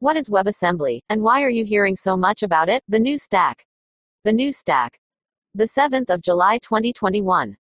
What is WebAssembly, and why are you hearing so much about it? The New Stack. The New Stack. The 7th of July 2021.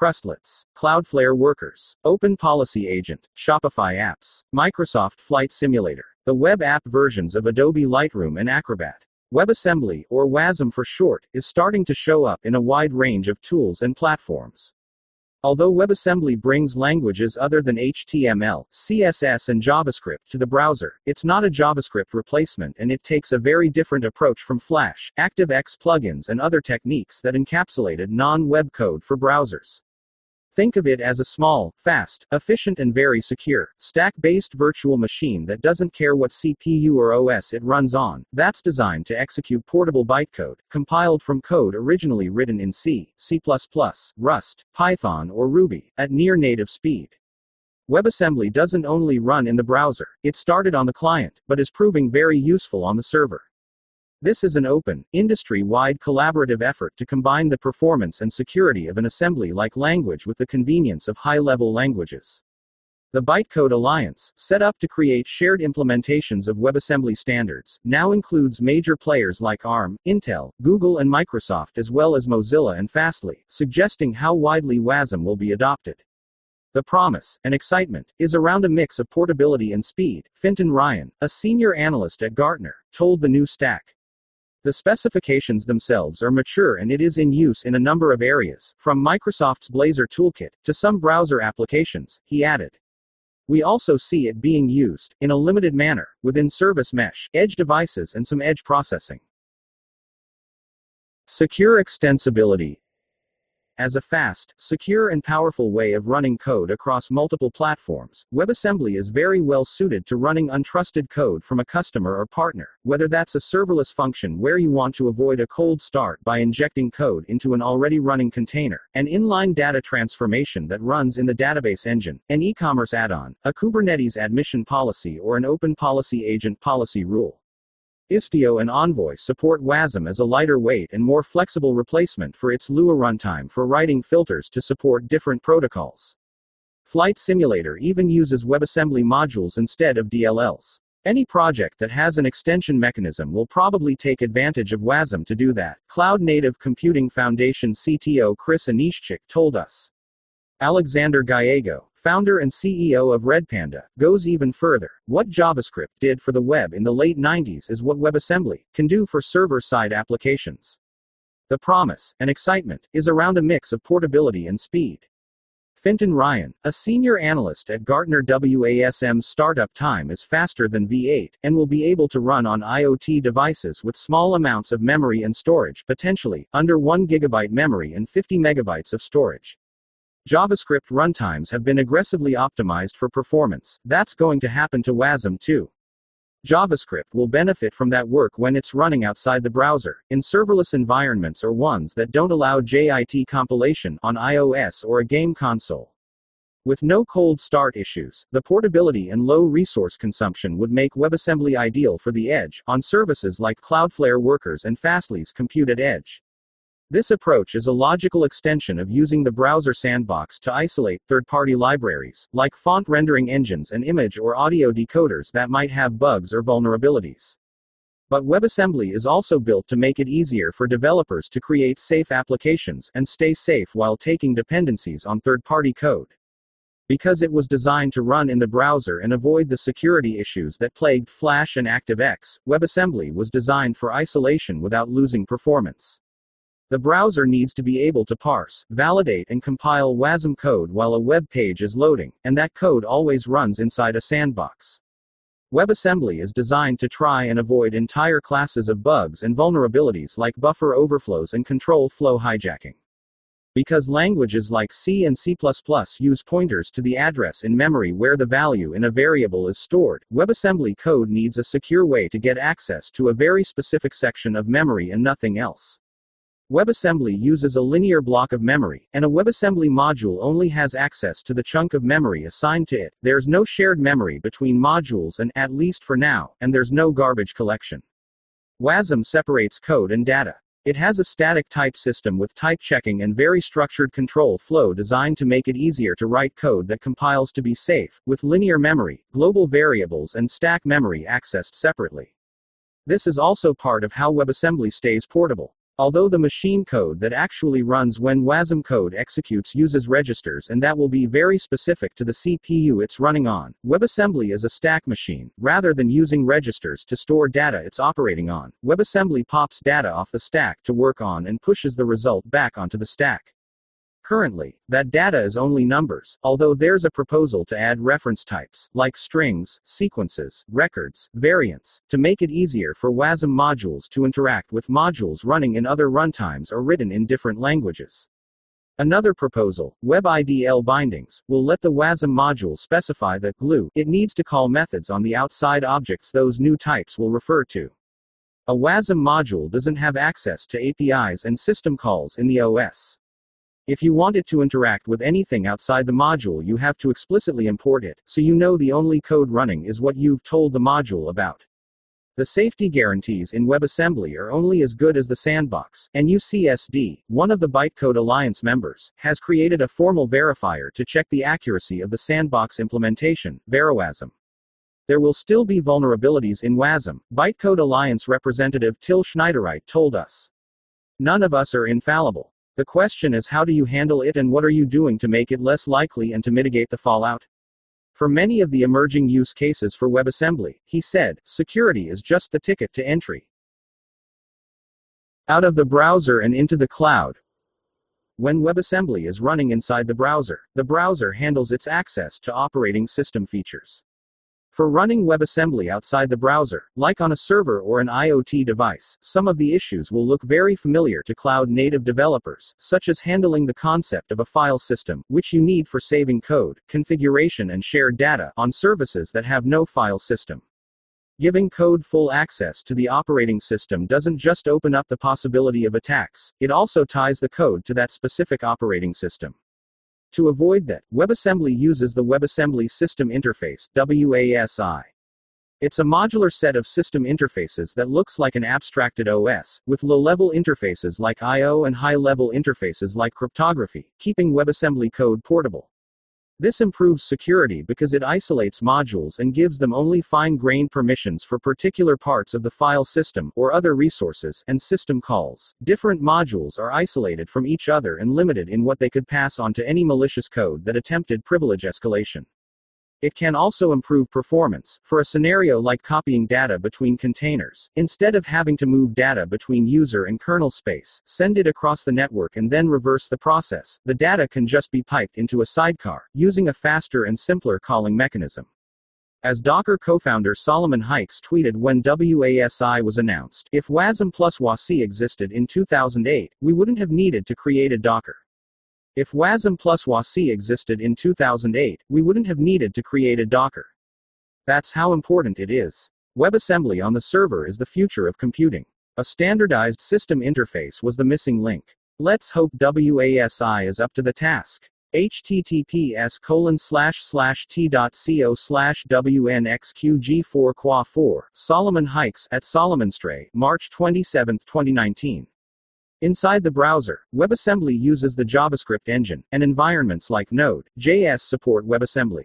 Krustlets, Cloudflare Workers, Open Policy Agent, Shopify Apps, Microsoft Flight Simulator, the web app versions of Adobe Lightroom and Acrobat. WebAssembly, or WASM for short, is starting to show up in a wide range of tools and platforms. Although WebAssembly brings languages other than HTML, CSS, and JavaScript to the browser, it's not a JavaScript replacement and it takes a very different approach from Flash, ActiveX plugins, and other techniques that encapsulated non web code for browsers. Think of it as a small, fast, efficient, and very secure, stack based virtual machine that doesn't care what CPU or OS it runs on, that's designed to execute portable bytecode, compiled from code originally written in C, C, Rust, Python, or Ruby, at near native speed. WebAssembly doesn't only run in the browser, it started on the client, but is proving very useful on the server. This is an open, industry wide collaborative effort to combine the performance and security of an assembly like language with the convenience of high level languages. The Bytecode Alliance, set up to create shared implementations of WebAssembly standards, now includes major players like ARM, Intel, Google, and Microsoft, as well as Mozilla and Fastly, suggesting how widely WASM will be adopted. The promise and excitement is around a mix of portability and speed, Fintan Ryan, a senior analyst at Gartner, told the new stack. The specifications themselves are mature and it is in use in a number of areas, from Microsoft's Blazor toolkit to some browser applications, he added. We also see it being used, in a limited manner, within service mesh, edge devices, and some edge processing. Secure extensibility as a fast, secure, and powerful way of running code across multiple platforms, WebAssembly is very well suited to running untrusted code from a customer or partner, whether that's a serverless function where you want to avoid a cold start by injecting code into an already running container, an inline data transformation that runs in the database engine, an e commerce add on, a Kubernetes admission policy, or an open policy agent policy rule. Istio and Envoy support WASM as a lighter weight and more flexible replacement for its Lua runtime for writing filters to support different protocols. Flight Simulator even uses WebAssembly modules instead of DLLs. Any project that has an extension mechanism will probably take advantage of WASM to do that, Cloud Native Computing Foundation CTO Chris Aniszczyk told us. Alexander Gallego, founder and CEO of Redpanda, goes even further. What JavaScript did for the web in the late 90s is what WebAssembly can do for server side applications. The promise and excitement is around a mix of portability and speed. Fintan Ryan, a senior analyst at Gartner WASM's startup time is faster than V8 and will be able to run on IoT devices with small amounts of memory and storage, potentially under 1 GB memory and 50 megabytes of storage. JavaScript runtimes have been aggressively optimized for performance. That's going to happen to WASM too. JavaScript will benefit from that work when it's running outside the browser, in serverless environments or ones that don't allow JIT compilation on iOS or a game console. With no cold start issues, the portability and low resource consumption would make WebAssembly ideal for the edge, on services like Cloudflare Workers and Fastly's Compute at Edge. This approach is a logical extension of using the browser sandbox to isolate third party libraries, like font rendering engines and image or audio decoders that might have bugs or vulnerabilities. But WebAssembly is also built to make it easier for developers to create safe applications and stay safe while taking dependencies on third party code. Because it was designed to run in the browser and avoid the security issues that plagued Flash and ActiveX, WebAssembly was designed for isolation without losing performance. The browser needs to be able to parse, validate, and compile WASM code while a web page is loading, and that code always runs inside a sandbox. WebAssembly is designed to try and avoid entire classes of bugs and vulnerabilities like buffer overflows and control flow hijacking. Because languages like C and C++ use pointers to the address in memory where the value in a variable is stored, WebAssembly code needs a secure way to get access to a very specific section of memory and nothing else. WebAssembly uses a linear block of memory, and a WebAssembly module only has access to the chunk of memory assigned to it. There's no shared memory between modules and, at least for now, and there's no garbage collection. WASM separates code and data. It has a static type system with type checking and very structured control flow designed to make it easier to write code that compiles to be safe, with linear memory, global variables, and stack memory accessed separately. This is also part of how WebAssembly stays portable. Although the machine code that actually runs when WASM code executes uses registers and that will be very specific to the CPU it's running on, WebAssembly is a stack machine. Rather than using registers to store data it's operating on, WebAssembly pops data off the stack to work on and pushes the result back onto the stack. Currently, that data is only numbers, although there's a proposal to add reference types, like strings, sequences, records, variants, to make it easier for WASM modules to interact with modules running in other runtimes or written in different languages. Another proposal, WebIDL bindings, will let the WASM module specify the glue it needs to call methods on the outside objects those new types will refer to. A WASM module doesn't have access to APIs and system calls in the OS. If you want it to interact with anything outside the module, you have to explicitly import it, so you know the only code running is what you've told the module about. The safety guarantees in WebAssembly are only as good as the sandbox, and UCSD, one of the Bytecode Alliance members, has created a formal verifier to check the accuracy of the sandbox implementation, VeriWASM. There will still be vulnerabilities in WASM, Bytecode Alliance representative Till Schneidereit told us. None of us are infallible. The question is how do you handle it and what are you doing to make it less likely and to mitigate the fallout? For many of the emerging use cases for WebAssembly, he said, security is just the ticket to entry. Out of the browser and into the cloud. When WebAssembly is running inside the browser, the browser handles its access to operating system features. For running WebAssembly outside the browser, like on a server or an IoT device, some of the issues will look very familiar to cloud native developers, such as handling the concept of a file system, which you need for saving code, configuration, and shared data on services that have no file system. Giving code full access to the operating system doesn't just open up the possibility of attacks, it also ties the code to that specific operating system. To avoid that, WebAssembly uses the WebAssembly System Interface WASI. It's a modular set of system interfaces that looks like an abstracted OS, with low level interfaces like I.O. and high level interfaces like cryptography, keeping WebAssembly code portable. This improves security because it isolates modules and gives them only fine grained permissions for particular parts of the file system or other resources and system calls. Different modules are isolated from each other and limited in what they could pass on to any malicious code that attempted privilege escalation. It can also improve performance, for a scenario like copying data between containers. Instead of having to move data between user and kernel space, send it across the network and then reverse the process, the data can just be piped into a sidecar, using a faster and simpler calling mechanism. As Docker co founder Solomon Hykes tweeted when WASI was announced, if WASM plus WASI existed in 2008, we wouldn't have needed to create a Docker. If WASM plus WASI existed in 2008, we wouldn't have needed to create a Docker. That's how important it is. WebAssembly on the server is the future of computing. A standardized system interface was the missing link. Let's hope WASI is up to the task. https colon slash slash t.co slash wnxqg4 qua 4 Solomon Hykes at solomonstre, March 27, 2019. Inside the browser, WebAssembly uses the JavaScript engine, and environments like Node.js support WebAssembly.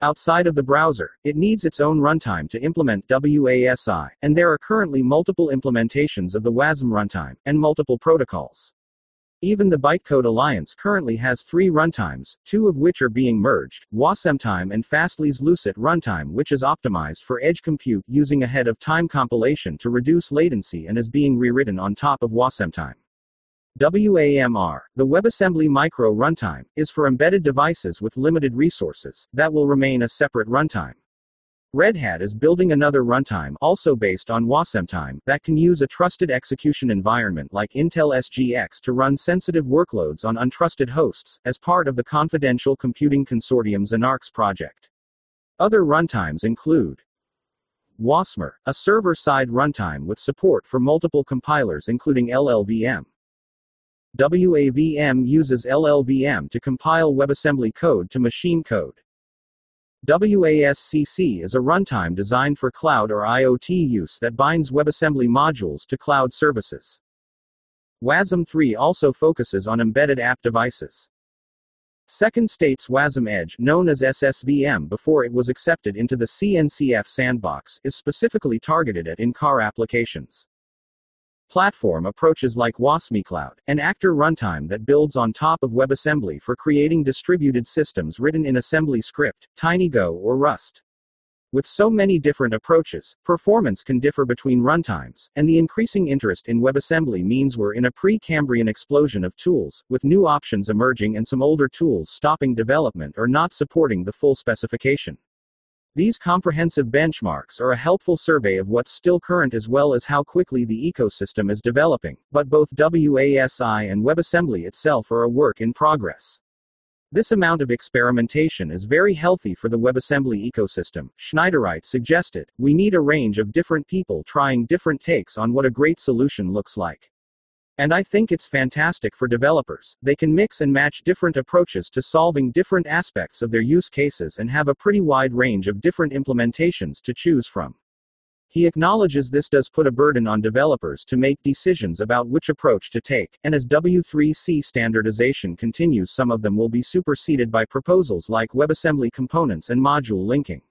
Outside of the browser, it needs its own runtime to implement WASI, and there are currently multiple implementations of the WASM runtime, and multiple protocols. Even the Bytecode Alliance currently has three runtimes, two of which are being merged Wasmtime and Fastly's Lucet runtime, which is optimized for edge compute using ahead of time compilation to reduce latency and is being rewritten on top of Wasmtime. WAMR, the WebAssembly Micro runtime, is for embedded devices with limited resources, that will remain a separate runtime. Red Hat is building another runtime, also based on Wasmtime, that can use a trusted execution environment like Intel SGX to run sensitive workloads on untrusted hosts, as part of the Confidential Computing Consortium's Enarx project. Other runtimes include Wasmer, a server side runtime with support for multiple compilers including LLVM. WAVM uses LLVM to compile WebAssembly code to machine code. WASCC is a runtime designed for cloud or IoT use that binds WebAssembly modules to cloud services. WASM 3 also focuses on embedded app devices. Second states WasmEdge, known as SSVM before it was accepted into the CNCF sandbox, is specifically targeted at in car applications. Platform approaches like wasmCloud, an actor runtime that builds on top of WebAssembly for creating distributed systems written in AssemblyScript, TinyGo, or Rust. With so many different approaches, performance can differ between runtimes, and the increasing interest in WebAssembly means we're in a pre Cambrian explosion of tools, with new options emerging and some older tools stopping development or not supporting the full specification. These comprehensive benchmarks are a helpful survey of what's still current as well as how quickly the ecosystem is developing, but both WASI and WebAssembly itself are a work in progress. This amount of experimentation is very healthy for the WebAssembly ecosystem, Schneidereit suggested. We need a range of different people trying different takes on what a great solution looks like. And I think it's fantastic for developers. They can mix and match different approaches to solving different aspects of their use cases and have a pretty wide range of different implementations to choose from. He acknowledges this does put a burden on developers to make decisions about which approach to take, and as W3C standardization continues, some of them will be superseded by proposals like WebAssembly components and module linking.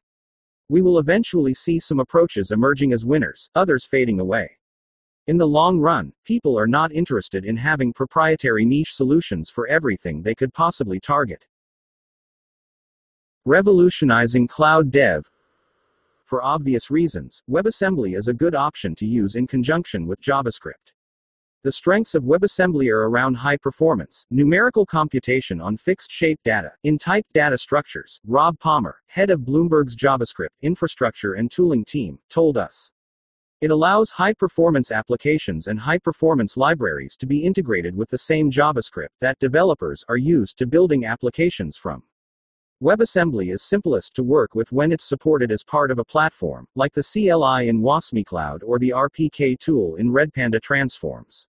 We will eventually see some approaches emerging as winners, others fading away. In the long run, people are not interested in having proprietary niche solutions for everything they could possibly target. Revolutionizing cloud dev, for obvious reasons, WebAssembly is a good option to use in conjunction with JavaScript. The strengths of WebAssembly are around high performance, numerical computation on fixed shape data, in typed data structures, Rob Palmer, head of Bloomberg's JavaScript infrastructure and tooling team, told us. It allows high performance applications and high performance libraries to be integrated with the same JavaScript that developers are used to building applications from. WebAssembly is simplest to work with when it's supported as part of a platform, like the CLI in wasmCloud or the RPK tool in Redpanda Transforms.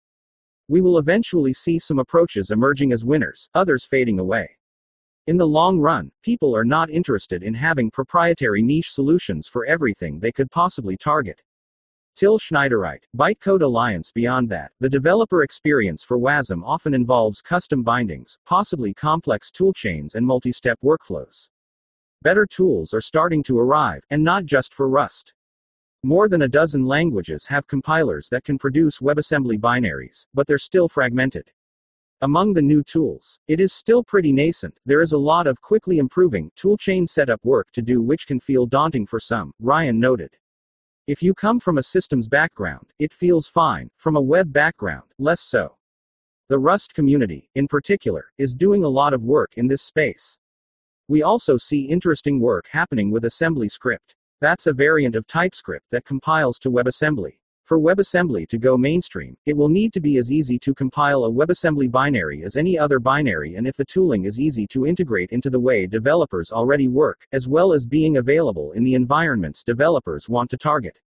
We will eventually see some approaches emerging as winners, others fading away. In the long run, people are not interested in having proprietary niche solutions for everything they could possibly target. Till Schneidereit, Bytecode Alliance Beyond that, the developer experience for WASM often involves custom bindings, possibly complex toolchains and multi-step workflows. Better tools are starting to arrive, and not just for Rust. More than a dozen languages have compilers that can produce WebAssembly binaries, but they're still fragmented. Among the new tools, it is still pretty nascent. There is a lot of quickly improving toolchain setup work to do, which can feel daunting for some, Ryan noted. If you come from a systems background, it feels fine, from a web background, less so. The Rust community, in particular, is doing a lot of work in this space. We also see interesting work happening with AssemblyScript. That's a variant of TypeScript that compiles to WebAssembly. For WebAssembly to go mainstream, it will need to be as easy to compile a WebAssembly binary as any other binary and if the tooling is easy to integrate into the way developers already work, as well as being available in the environments developers want to target.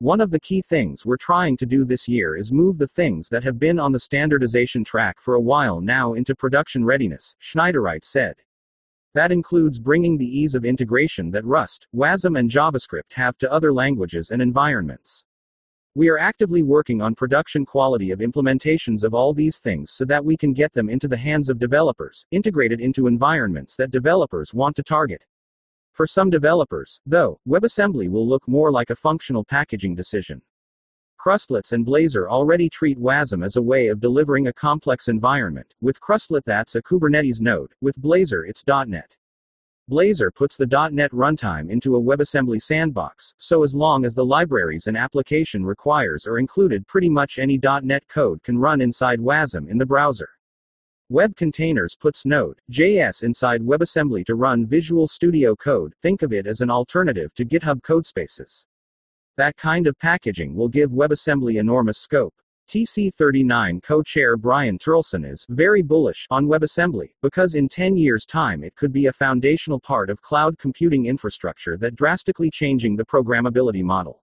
One of the key things we're trying to do this year is move the things that have been on the standardization track for a while now into production readiness, Schneidereit said. That includes bringing the ease of integration that Rust, WASM, and JavaScript have to other languages and environments. We are actively working on production quality of implementations of all these things so that we can get them into the hands of developers, integrated into environments that developers want to target. For some developers, though, WebAssembly will look more like a functional packaging decision. Krustlets and Blazor already treat WASM as a way of delivering a complex environment. With Krustlet, that's a Kubernetes node, with Blazor, it's .NET. Blazor puts the .NET runtime into a WebAssembly sandbox, so as long as the libraries an application requires are included pretty much any .NET code can run inside WASM in the browser. Web Containers puts Node.js inside WebAssembly to run Visual Studio Code, think of it as an alternative to GitHub Codespaces. That kind of packaging will give WebAssembly enormous scope. TC39 co-chair Brian Terlson is very bullish on WebAssembly because in 10 years time it could be a foundational part of cloud computing infrastructure that drastically changing the programmability model.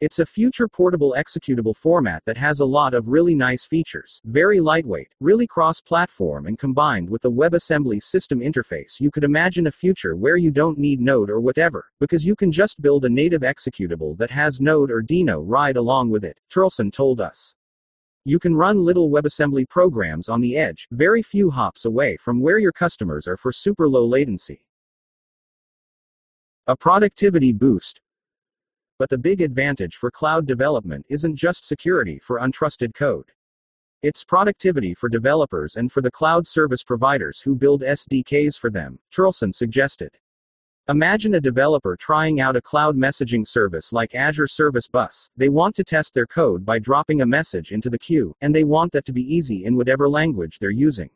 It's a future portable executable format that has a lot of really nice features, very lightweight, really cross-platform and combined with the WebAssembly system interface you could imagine a future where you don't need Node or whatever, because you can just build a native executable that has Node or Deno ride along with it, Terlson told us. You can run little WebAssembly programs on the edge, very few hops away from where your customers are for super low latency. A productivity boost. But the big advantage for cloud development isn't just security for untrusted code. It's productivity for developers and for the cloud service providers who build SDKs for them, Terlson suggested. Imagine a developer trying out a cloud messaging service like Azure Service Bus. They want to test their code by dropping a message into the queue, and they want that to be easy in whatever language they're using.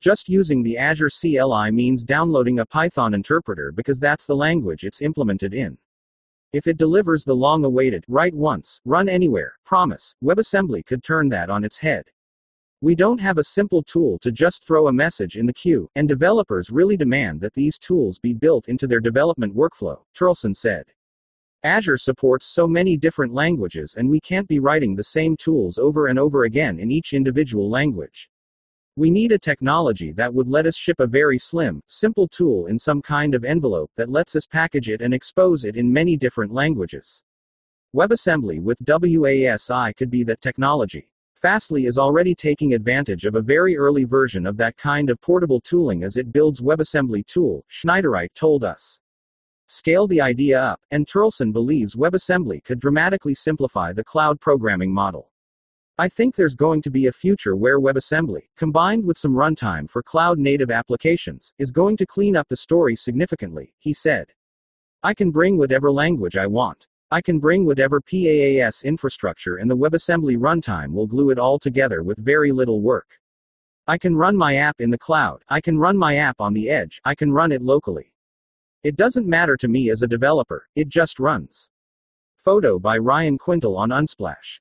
Just using the Azure CLI means downloading a Python interpreter because that's the language it's implemented in. If it delivers the long awaited, write once, run anywhere, promise, WebAssembly could turn that on its head. We don't have a simple tool to just throw a message in the queue, and developers really demand that these tools be built into their development workflow, Terlson said. Azure supports so many different languages and we can't be writing the same tools over and over again in each individual language. We need a technology that would let us ship a very slim, simple tool in some kind of envelope that lets us package it and expose it in many different languages. WebAssembly with WASI could be that technology. Fastly is already taking advantage of a very early version of that kind of portable tooling as it builds WebAssembly tool, Schneidereit told us. Scale the idea up, and Terlson believes WebAssembly could dramatically simplify the cloud programming model. I think there's going to be a future where WebAssembly, combined with some runtime for cloud native applications, is going to clean up the story significantly, he said. I can bring whatever language I want. I can bring whatever PaaS infrastructure and the WebAssembly runtime will glue it all together with very little work. I can run my app in the cloud, I can run my app on the edge, I can run it locally. It doesn't matter to me as a developer, it just runs. Photo by Ryan Quintal on Unsplash.